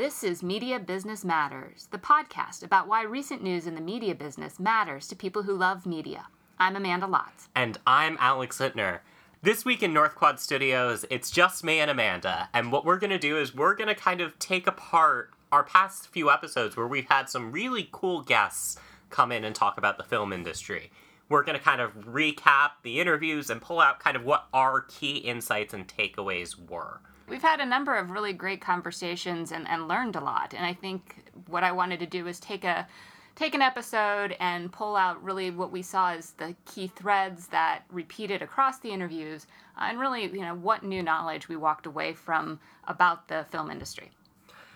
This is Media Business Matters, the podcast about why recent news in the media business matters to people who love media. I'm Amanda Lotz. And I'm Alex Intner. This week in North Quad Studios, it's just me and Amanda. And what we're going to do is we're going to kind of take apart our past few episodes where we've had some really cool guests come in and talk about the film industry. We're going to kind of recap the interviews and pull out kind of what our key insights and takeaways were. We've had a number of really great conversations and, and learned a lot. And I think what I wanted to do is take a take an episode and pull out really what we saw as the key threads that repeated across the interviews uh, and really you know what new knowledge we walked away from about the film industry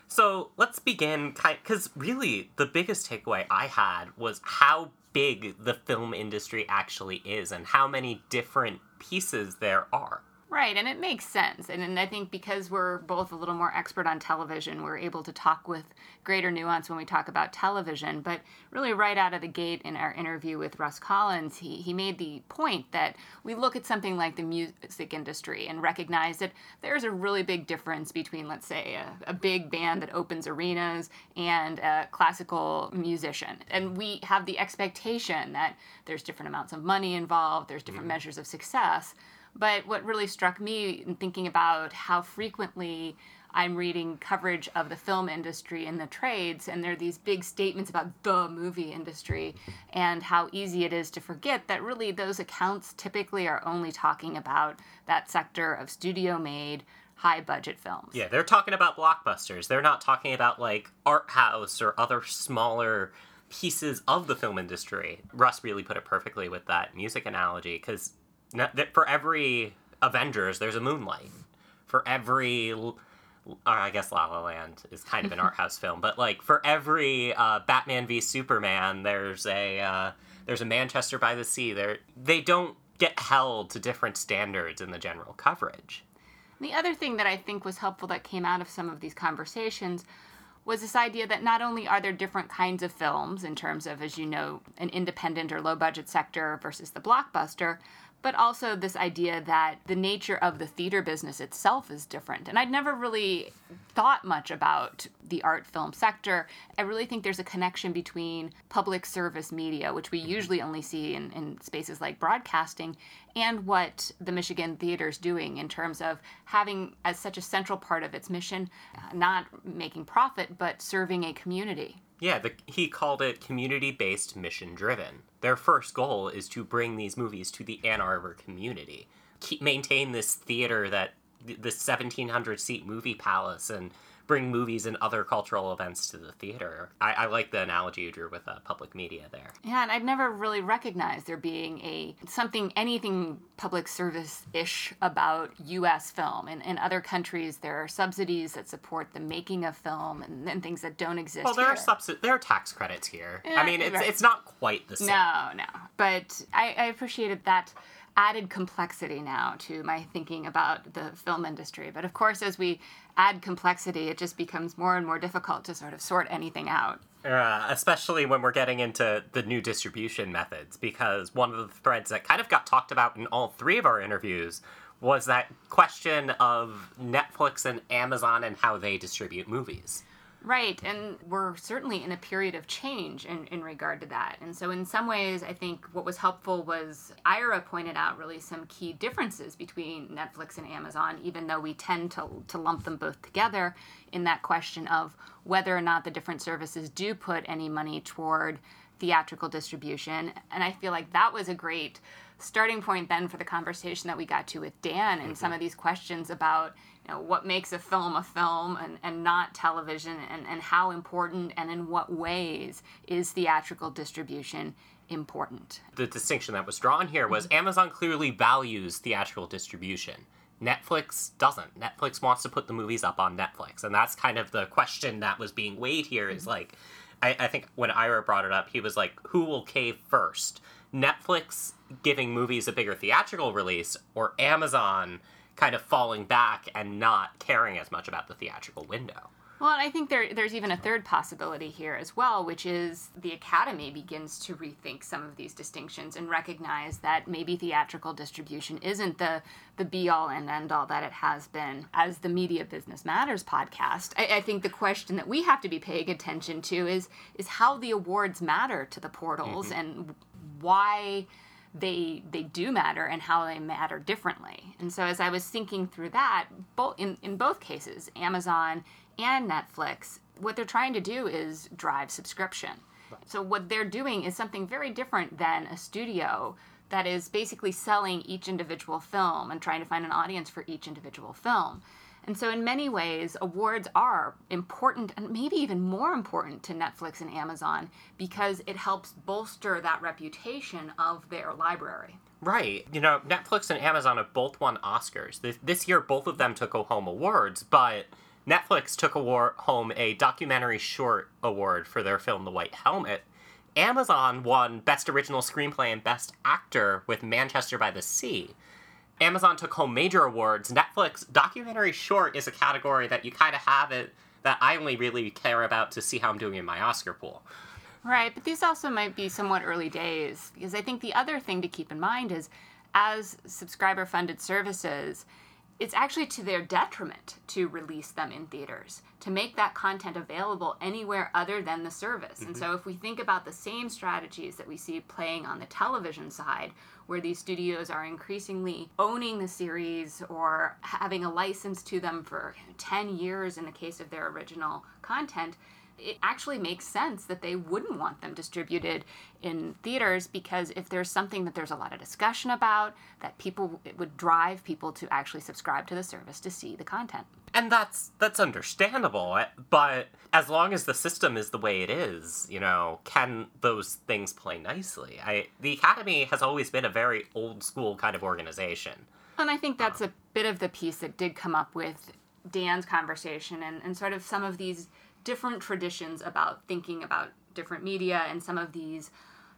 so let's begin because really the biggest takeaway i had was how big the film industry actually is and how many different pieces there are Right, and it makes sense. And, and I think because we're both a little more expert on television, we're able to talk with greater nuance when we talk about television. But really, right out of the gate in our interview with Russ Collins, he, he made the point that we look at something like the music industry and recognize that there's a really big difference between, let's say, a, a big band that opens arenas and a classical musician. And we have the expectation that there's different amounts of money involved, there's different mm-hmm. measures of success. But what really struck me in thinking about how frequently I'm reading coverage of the film industry and the trades, and there are these big statements about the movie industry and how easy it is to forget that really those accounts typically are only talking about that sector of studio made, high budget films. Yeah, they're talking about blockbusters. They're not talking about like art house or other smaller pieces of the film industry. Russ really put it perfectly with that music analogy because for every Avengers, there's a Moonlight. For every, or I guess La La Land is kind of an art house film, but like for every uh, Batman v Superman, there's a uh, there's a Manchester by the Sea. There, they don't get held to different standards in the general coverage. The other thing that I think was helpful that came out of some of these conversations was this idea that not only are there different kinds of films in terms of, as you know, an independent or low budget sector versus the blockbuster, but also this idea that the nature of the theater business itself is different. And I'd never really thought much about the art film sector. I really think there's a connection between public service media, which we usually only see in, in spaces like broadcasting, and what the Michigan Theater is doing in terms of having as such a central part of its mission, uh, not making profit, but serving a community. Yeah, the, he called it community based, mission driven. Their first goal is to bring these movies to the Ann Arbor community, keep maintain this theater that the 1700 seat movie palace and bring movies and other cultural events to the theater. I, I like the analogy you drew with uh, public media there. Yeah, and I'd never really recognized there being a something anything public service ish about U.S. film. In, in other countries, there are subsidies that support the making of film and, and things that don't exist. Well, there here. are subsidies. There are tax credits here. Yeah, I mean, it's right. it's not quite the same. No, no, but I, I appreciated that added complexity now to my thinking about the film industry. But of course, as we add complexity, it just becomes more and more difficult to sort of sort anything out. Uh, especially when we're getting into the new distribution methods, because one of the threads that kind of got talked about in all three of our interviews was that question of Netflix and Amazon and how they distribute movies. Right, and we're certainly in a period of change in, in regard to that. And so, in some ways, I think what was helpful was Ira pointed out really some key differences between Netflix and Amazon, even though we tend to, to lump them both together in that question of whether or not the different services do put any money toward theatrical distribution. And I feel like that was a great starting point then for the conversation that we got to with Dan and mm-hmm. some of these questions about you know, what makes a film a film and, and not television and, and how important and in what ways is theatrical distribution important. The distinction that was drawn here was mm-hmm. Amazon clearly values theatrical distribution. Netflix doesn't. Netflix wants to put the movies up on Netflix. And that's kind of the question that was being weighed here is mm-hmm. like, I, I think when Ira brought it up, he was like, who will cave first? Netflix giving movies a bigger theatrical release or Amazon kind of falling back and not caring as much about the theatrical window. Well, and I think there, there's even a third possibility here as well, which is the Academy begins to rethink some of these distinctions and recognize that maybe theatrical distribution isn't the, the be all and end all that it has been. As the Media Business Matters podcast, I, I think the question that we have to be paying attention to is, is how the awards matter to the portals mm-hmm. and why they they do matter and how they matter differently. And so as I was thinking through that, both in, in both cases, Amazon and Netflix, what they're trying to do is drive subscription. Right. So what they're doing is something very different than a studio that is basically selling each individual film and trying to find an audience for each individual film. And so, in many ways, awards are important and maybe even more important to Netflix and Amazon because it helps bolster that reputation of their library. Right. You know, Netflix and Amazon have both won Oscars. This, this year, both of them took home awards, but Netflix took award, home a documentary short award for their film The White Helmet. Amazon won Best Original Screenplay and Best Actor with Manchester by the Sea. Amazon took home major awards. Netflix documentary short is a category that you kind of have it that I only really care about to see how I'm doing in my Oscar pool. Right, but these also might be somewhat early days because I think the other thing to keep in mind is as subscriber funded services, it's actually to their detriment to release them in theaters to make that content available anywhere other than the service. Mm-hmm. And so if we think about the same strategies that we see playing on the television side where these studios are increasingly owning the series or having a license to them for 10 years in the case of their original content it actually makes sense that they wouldn't want them distributed in theaters because if there's something that there's a lot of discussion about that people it would drive people to actually subscribe to the service to see the content. And that's that's understandable but as long as the system is the way it is you know can those things play nicely? I the academy has always been a very old school kind of organization. And i think that's um, a bit of the piece that did come up with dan's conversation and, and sort of some of these different traditions about thinking about different media and some of these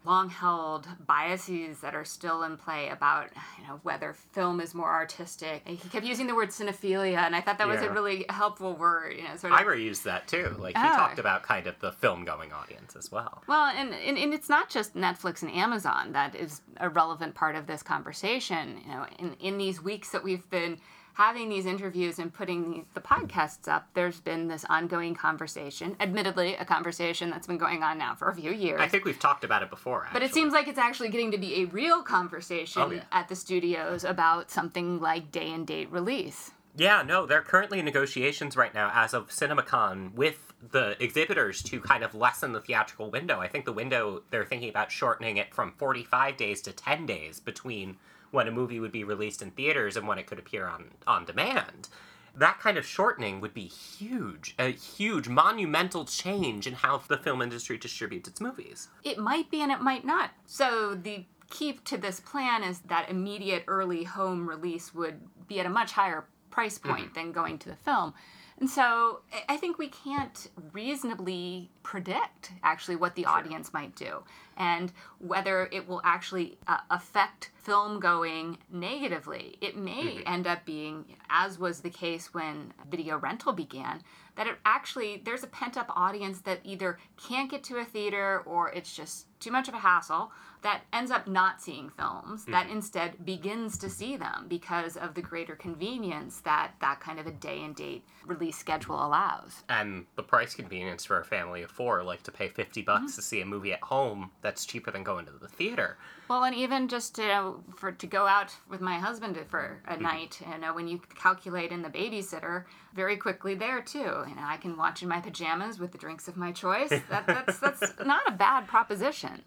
long held biases that are still in play about you know whether film is more artistic. He kept using the word cinephilia, and I thought that yeah. was a really helpful word. You know, sort of. Ira used that too. Like he oh. talked about kind of the film going audience as well. Well, and, and and it's not just Netflix and Amazon that is a relevant part of this conversation. You know, in in these weeks that we've been having these interviews and putting the, podcasts up, there's been this ongoing conversation. Admittedly, a conversation that's been going on now for a few years. I think we've talked about it before. Actually. But it seems like it's actually getting to be a real conversation oh, yeah. at the studios about something like day and date release. Yeah, no, they're currently in negotiations right now as of CinemaCon with the exhibitors to kind of lessen the theatrical window. I think the window, they're thinking about shortening it from 45 days to 10 days between when a movie would be released in theaters and when it could appear on, on demand. That kind of shortening would be huge, a huge, monumental change in how the film industry distributes its movies. It might be and it might not. So the key to this plan is that immediate early home release would be at a much higher price point mm-hmm. than going to the film. And so I think we can't reasonably predict actually what the sure. audience might do and whether it will actually uh, affect film going negatively. It may mm-hmm. end up being, as was the case when video rental began, that it actually, there's a pent up audience that either can't get to a theater or it's just too much of a hassle that ends up not seeing films mm-hmm. that instead begins to see them because of the greater convenience that that kind of a day and date release schedule allows and the price convenience for a family of four like to pay 50 bucks mm-hmm. to see a movie at home that's cheaper than going to the theater. Well and even just you know, for to go out with my husband for a mm-hmm. night you know when you calculate in the babysitter very quickly there too. You know i can watch in my pajamas with the drinks of my choice. That, that's that's not a bad proposition.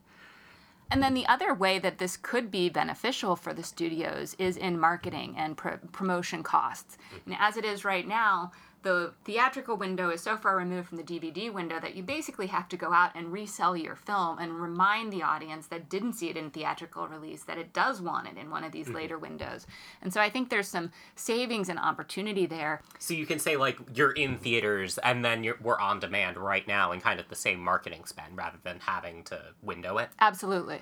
And then the other way that this could be beneficial for the studios is in marketing and pr- promotion costs. And as it is right now, the theatrical window is so far removed from the DVD window that you basically have to go out and resell your film and remind the audience that didn't see it in theatrical release that it does want it in one of these mm-hmm. later windows. And so I think there's some savings and opportunity there. So you can say like you're in theaters and then we're on demand right now and kind of the same marketing spend rather than having to window it. Absolutely.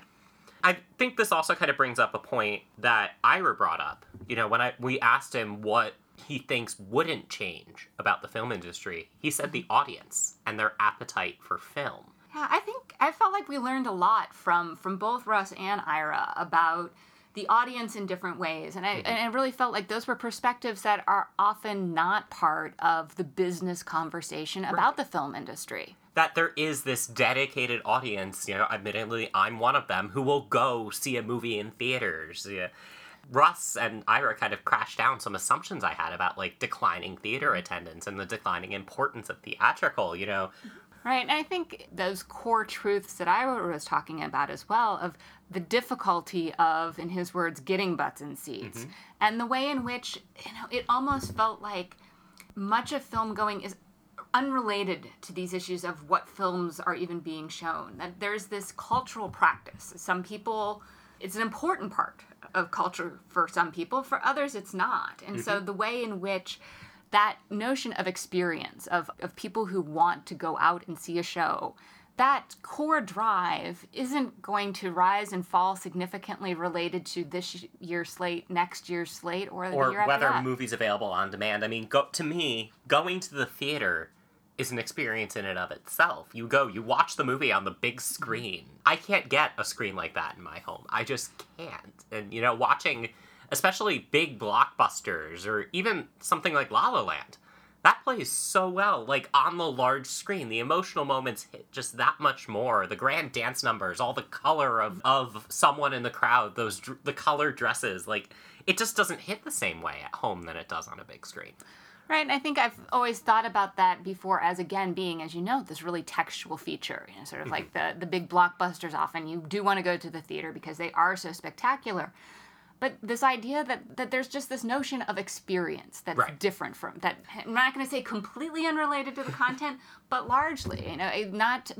I think this also kind of brings up a point that Ira brought up. You know, when I we asked him what he thinks wouldn't change about the film industry. He said the audience and their appetite for film. Yeah, I think I felt like we learned a lot from from both Russ and Ira about the audience in different ways, and I mm-hmm. and I really felt like those were perspectives that are often not part of the business conversation about right. the film industry. That there is this dedicated audience, you know, admittedly, I'm one of them who will go see a movie in theaters. Yeah. Russ and Ira kind of crashed down some assumptions I had about like declining theater attendance and the declining importance of theatrical, you know. Right, and I think those core truths that I was talking about as well of the difficulty of, in his words, getting butts in seats, mm-hmm. and the way in which you know it almost felt like much of film going is unrelated to these issues of what films are even being shown. That there's this cultural practice. Some people, it's an important part of culture for some people. For others, it's not. And mm-hmm. so the way in which that notion of experience of, of people who want to go out and see a show that core drive isn't going to rise and fall significantly related to this year's slate, next year's slate, or, or whether that. movies available on demand. I mean, go, to me, going to the theater is an experience in and of itself. You go, you watch the movie on the big screen. I can't get a screen like that in my home. I just can't. And you know, watching especially big blockbusters or even something like La La Land. That plays so well, like on the large screen. The emotional moments hit just that much more. The grand dance numbers, all the color of, of someone in the crowd, those the color dresses, like it just doesn't hit the same way at home than it does on a big screen. Right, and I think I've always thought about that before as again being, as you know, this really textual feature. You know, sort of mm-hmm. like the the big blockbusters. Often you do want to go to the theater because they are so spectacular but this idea that that there's just this notion of experience that's right. different from that i'm not going to say completely unrelated to the content but largely you know not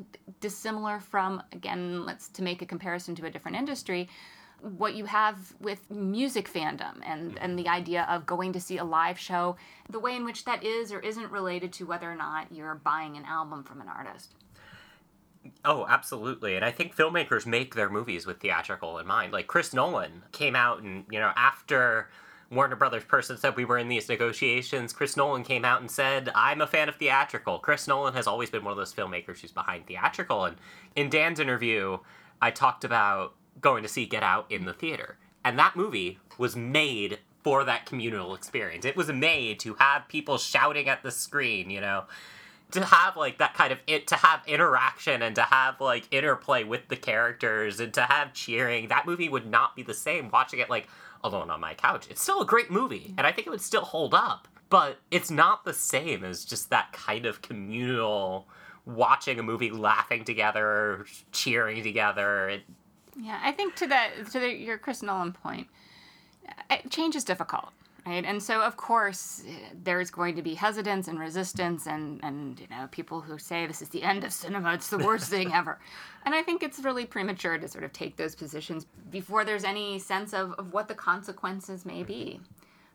dissimilar from again let's to make a comparison to a different industry what you have with music fandom and, mm-hmm. and the idea of going to see a live show, the way in which that is or isn't related to whether or not you're buying an album from an artist. Oh, absolutely. And I think filmmakers make their movies with theatrical in mind. Like Chris Nolan came out and, you know, after Warner Brothers person said we were in these negotiations, Chris Nolan came out and said, I'm a fan of theatrical. Chris Nolan has always been one of those filmmakers who's behind theatrical. And in Dan's interview, I talked about going to see Get Out in the theater. And that movie was made for that communal experience. It was made to have people shouting at the screen, you know to have like that kind of it to have interaction and to have like interplay with the characters and to have cheering that movie would not be the same watching it like alone on my couch it's still a great movie and i think it would still hold up but it's not the same as just that kind of communal watching a movie laughing together cheering together it, yeah i think to that to the, your chris nolan point change is difficult right? And so, of course, there's going to be hesitance and resistance, and and you know people who say this is the end of cinema, it's the worst thing ever. And I think it's really premature to sort of take those positions before there's any sense of, of what the consequences may be.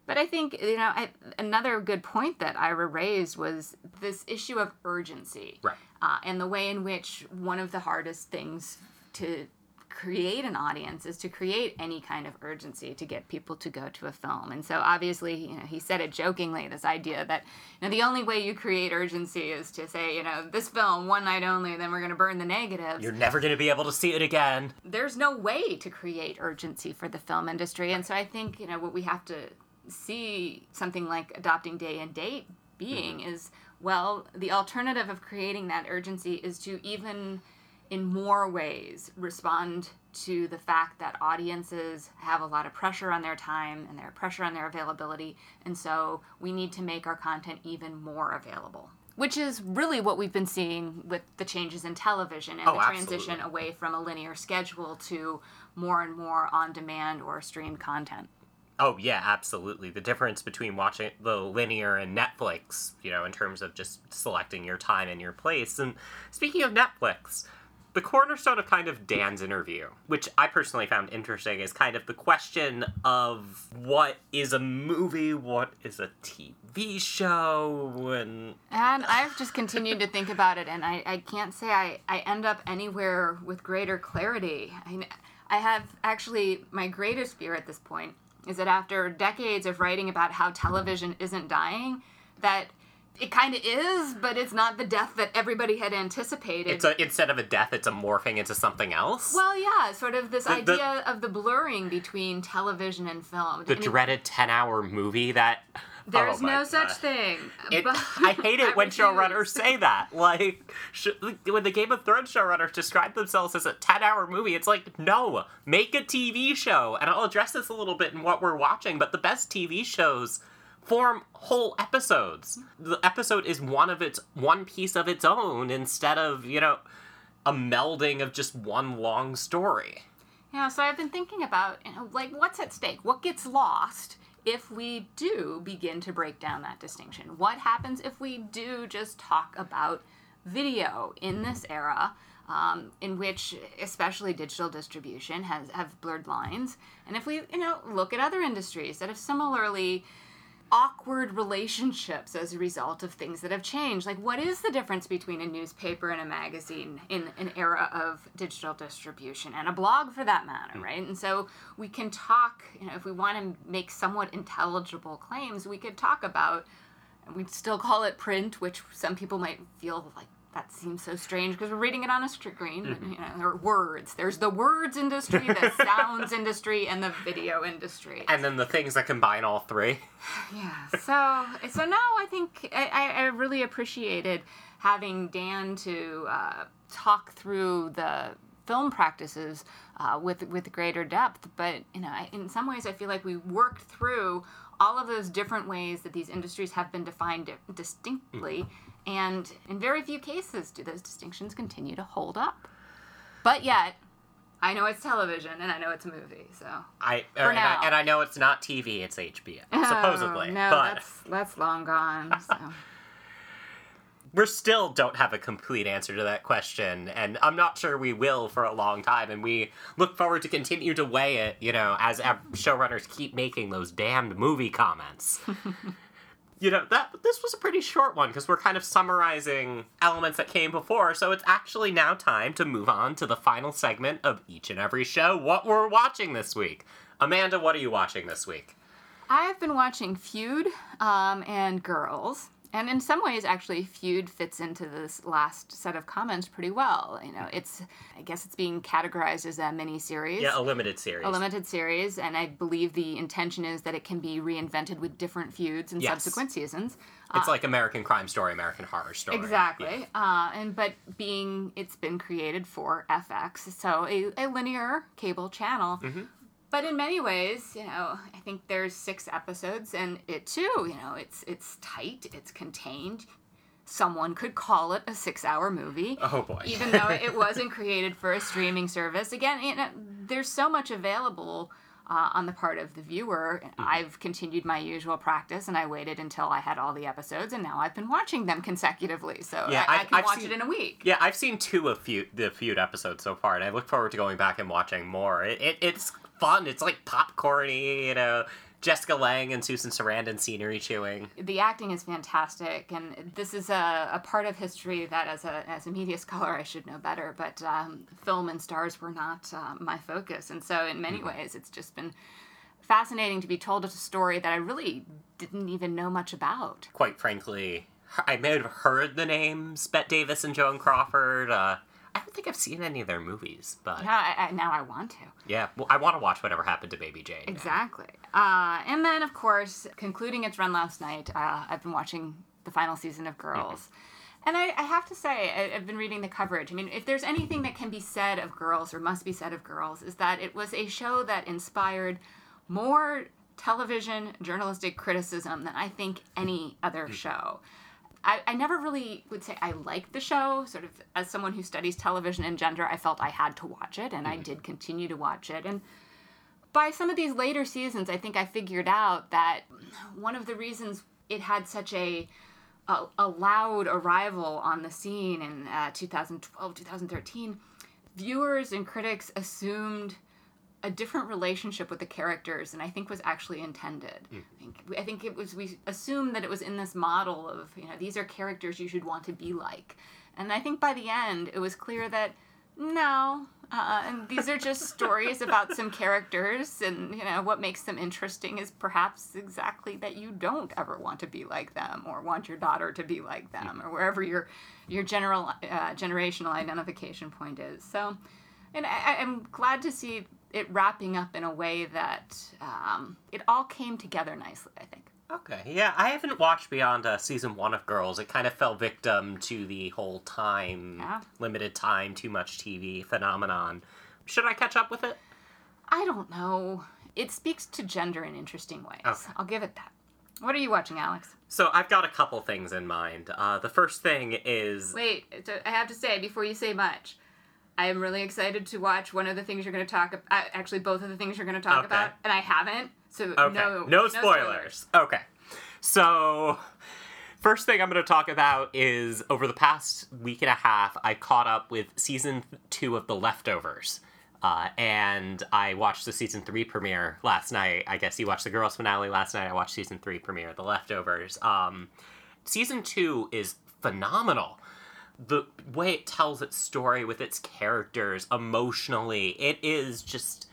But I think you know I, another good point that Ira raised was this issue of urgency, right? Uh, and the way in which one of the hardest things to create an audience is to create any kind of urgency to get people to go to a film. And so obviously, you know, he said it jokingly, this idea that you know the only way you create urgency is to say, you know, this film one night only, then we're going to burn the negatives. You're never going to be able to see it again. There's no way to create urgency for the film industry. And so I think, you know, what we have to see something like adopting day and date being mm-hmm. is well, the alternative of creating that urgency is to even in more ways respond to the fact that audiences have a lot of pressure on their time and their pressure on their availability and so we need to make our content even more available which is really what we've been seeing with the changes in television and oh, the transition absolutely. away from a linear schedule to more and more on demand or streamed content Oh yeah, absolutely. The difference between watching the linear and Netflix, you know, in terms of just selecting your time and your place. And speaking of Netflix, the cornerstone of kind of Dan's interview, which I personally found interesting, is kind of the question of what is a movie, what is a TV show, and and I've just continued to think about it, and I, I can't say I, I end up anywhere with greater clarity. I I have actually my greatest fear at this point is that after decades of writing about how television isn't dying, that it kind of is, but it's not the death that everybody had anticipated. It's a instead of a death, it's a morphing into something else. well, yeah, sort of this The- the- idea of the blurring between television and film. the And it- dreaded ten-hour movie that. There's oh no such thing. It, But- I hate it when refuse. showrunners say that. Like, sh- when the Game of Thrones showrunners describe themselves as a 10 hour movie, it's like, no, make a TV show. And I'll address this a little bit in what we're watching, but the best TV shows form whole episodes. The episode is one of its, one piece of its own instead of, you know, a melding of just one long story. Yeah, so I've been thinking about, you know, like what's at stake? What gets lost if we do begin to break down that distinction? What happens if we do just talk about video in this era? Um, in which especially digital distribution has have blurred lines and if we you know look at other industries that have similarly awkward relationships as a result of things that have changed. Like, what is the difference between a newspaper and a magazine in an era of digital distribution and a blog for that matter, mm. right? And so we can talk, you know, if we want to make somewhat intelligible claims, we could talk about, and we'd still call it print, which some people might feel like that seems so strange because we're reading it on a screen. but, You know, there are words. There's the words industry, the sounds industry, and the video industry. And then the things that combine all three. Yeah. So so now I think I, I really appreciated having Dan to uh, talk through the film practices uh, with with greater depth. But you know, I, in some ways, I feel like we worked through all of those different ways that these industries have been defined di- distinctly, and in very few cases do those distinctions continue to hold up. But yet. I know it's television and I know it's a movie, so I, er, and, now. I and I know it's not TV, it's HBO, oh, supposedly. Oh, no, but that's that's long gone. So. we still don't have a complete answer to that question, and I'm not sure we will for a long time. And we look forward to continue to weigh it, you know, as our showrunners keep making those damned movie comments. you know that this was a pretty short one because we're kind of summarizing elements that came before. So it's actually now time to move on to the final segment of each and every show. What we're watching this week. Amanda, what are you watching this week? I've been watching Feud um, and Girls, and in some ways, actually, Feud fits into this last set of comments pretty well. You know, it's I guess it's being categorized as a mini series. Yeah, a limited series. a limited series, and I believe the intention is that it can be reinvented with different feuds in Yes. subsequent seasons. it's like American Crime Story, American Horror Story. Exactly. Uh, and but being it's been created for FX, so a, a linear cable channel. But in many ways, you know, I think there's six episodes, and it too, you know, it's it's tight, it's contained. Someone could call it a six-hour movie Oh boy. even though it wasn't created for a streaming service. Again, you know, there's so much available uh, on the part of the viewer. I've continued my usual practice, and I waited until I had all the episodes, and now I've been watching them consecutively. So Yeah, I, I can I've watch seen- it in a week. Yeah, I've seen two of feud, the feud episodes so far, and I look forward to going back and watching more. It, it it's fun. It's like popcorny, you know. Jessica Lange and Susan Sarandon scenery chewing. The acting is fantastic, and this is a, a part of history that, as a as a media scholar, I should know better. But um, film and stars were not uh, my focus, and so in many ways, it's just been fascinating to be told a story that I really didn't even know much about. Quite frankly, I may have heard the names Bette Davis and Joan Crawford. Uh, I don't think I've seen any of their movies, but Yeah, I, I, now I want to. yeah, well, I want to watch whatever happened to Baby Jane. Exactly. Uh, and then, of course, concluding its run last night, uh, I've been watching the final season of Girls. And I, I have to say, I, I've been reading the coverage. I mean, if there's anything that can be said of Girls, or must be said of Girls, is that it was a show that inspired more television journalistic criticism than I think any other show. I, I never really would say I liked the show. Sort of as someone who studies television and gender, I felt I had to watch it, and I did continue to watch it. And by some of these later seasons, I think I figured out that one of the reasons it had such a a, a loud arrival on the scene in uh, 2012, 2013, viewers and critics assumed a different relationship with the characters, and I think was actually intended. I think I think it was we assumed that it was in this model of you know these are characters you should want to be like, and I think by the end it was clear that No. Uh, and these are just stories about some characters, and you know what makes them interesting is perhaps exactly that you don't ever want to be like them, or want your daughter to be like them, or wherever your your general uh, generational identification point is. So, and I, I'm glad to see it wrapping up in a way that um, it all came together nicely. I think. Okay, yeah, I haven't watched beyond uh, season one of Girls. It kind of fell victim to the whole time, Yeah. limited time, too much TV phenomenon. Should I catch up with it? I don't know. It speaks to gender in interesting ways. Okay. I'll give it that. What are you watching, Alex? So I've got a couple things in mind. Uh, the first thing is Wait, I have to say before you say much, I am really excited to watch one of the things you're going to talk about. Actually, both of the things you're going to talk Okay. about, and I haven't. So Okay. no, No, spoilers. Okay. So, first thing I'm going to talk about is over the past week and a half, I caught up with season two of The Leftovers. Uh, and I watched the season three premiere last night. I guess you watched the girls' finale last night. I watched season three premiere, The Leftovers. Um, season two is phenomenal. The way it tells its story with its characters emotionally, it is just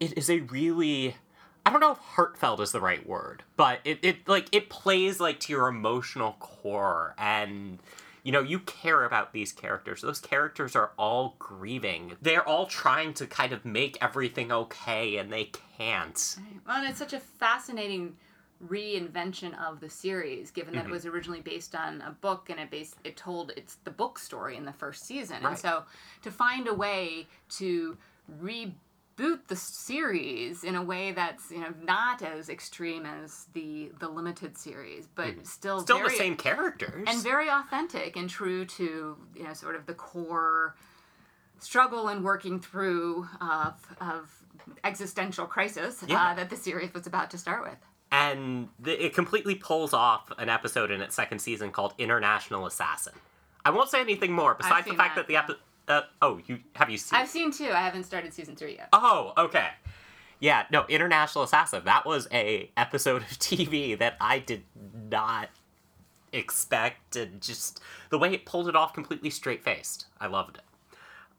it is a really I don't know if heartfelt is the right word, but it, it like it plays like to your emotional core and you know, you care about these characters. Those characters are all grieving. They're all trying to kind of make everything okay and they can't. Well, and it's such a fascinating reinvention of the series, given Mm-hmm. that it was originally based on a book and it based it told it's the book story in the first season, and so to find a way to reboot the series in a way that's you know not as extreme as the the limited series, but still Mm-hmm. Still very, the same characters. and very authentic and true to you know sort of the core struggle and working through of, of existential crisis Yeah. uh, that the series was about to start with. And the, it completely pulls off an episode in its second season called International Assassin. I won't say anything more besides the fact that, that, the epi- uh, oh, you have you seen? I've seen two. I haven't started season three yet. Oh, okay. Yeah, no, International Assassin. That was a episode of TV that I did not expect, and just the way it pulled it off completely straight faced. I loved it.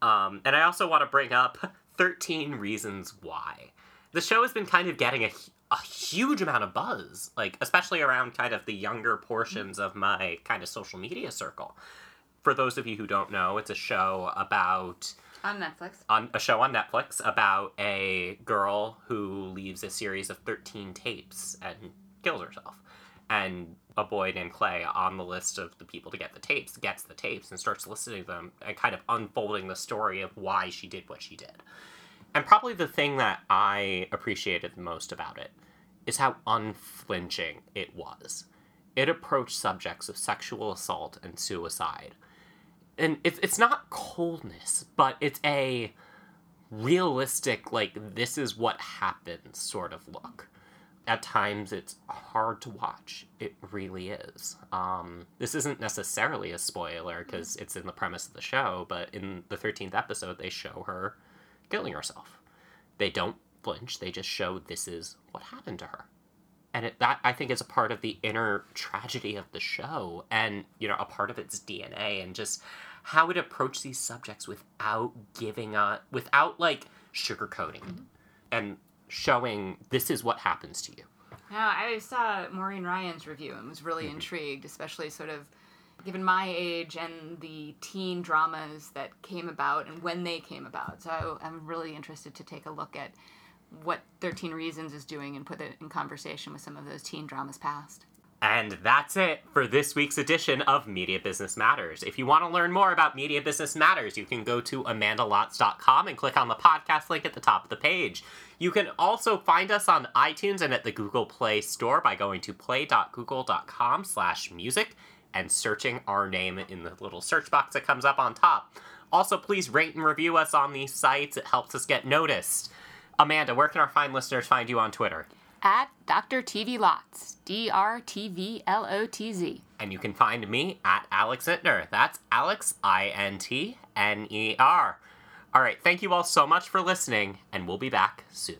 Um, and I also want to bring up 13 Reasons Why. The show has been kind of getting a, a huge amount of buzz, like, especially around kind of the younger portions of my kind of social media circle. For those of you who don't know, it's a show about On Netflix. on a show on Netflix about a girl who leaves a series of 13 tapes and kills herself. And a boy named Clay on the list of the people to get the tapes gets the tapes and starts listening to them and kind of unfolding the story of why she did what she did. And probably the thing that I appreciated the most about it is how unflinching it was. It approached subjects of sexual assault and suicide and it's it's not coldness, but it's a realistic like this is what happens sort of look. At times it's hard to watch. It really is. Um, this isn't necessarily a spoiler because it's in the premise of the show, but in the 13th episode they show her killing herself. They don't flinch, they just show this is what happened to her and it, that I think is a part of the inner tragedy of the show, and you know, a part of its DNA, and just how it approached these subjects without giving a, without like sugarcoating, mm-hmm. and showing this is what happens to you. Now, I saw Maureen Ryan's review and was really mm-hmm. intrigued, especially sort of given my age and the teen dramas that came about and when they came about. So I'm really interested to take a look at what 13 Reasons is doing and put it in conversation with some of those teen dramas past. And that's it for this week's edition of Media Business Matters. If you want to learn more about Media Business Matters, you can go to amandalotz.com and click on the podcast link at the top of the page. You can also find us on iTunes and at the Google Play Store by going to play.google.com slash music and searching our name in the little search box that comes up on top. Also, please rate and review us on these sites. It helps us get noticed. Amanda, where can our fine listeners find you on Twitter? At Dr. TV Lotz, D R T V L O T Z. And you can find me at Alex Intner. That's Alex, I N T N E R. All right, thank you all so much for listening, and we'll be back soon.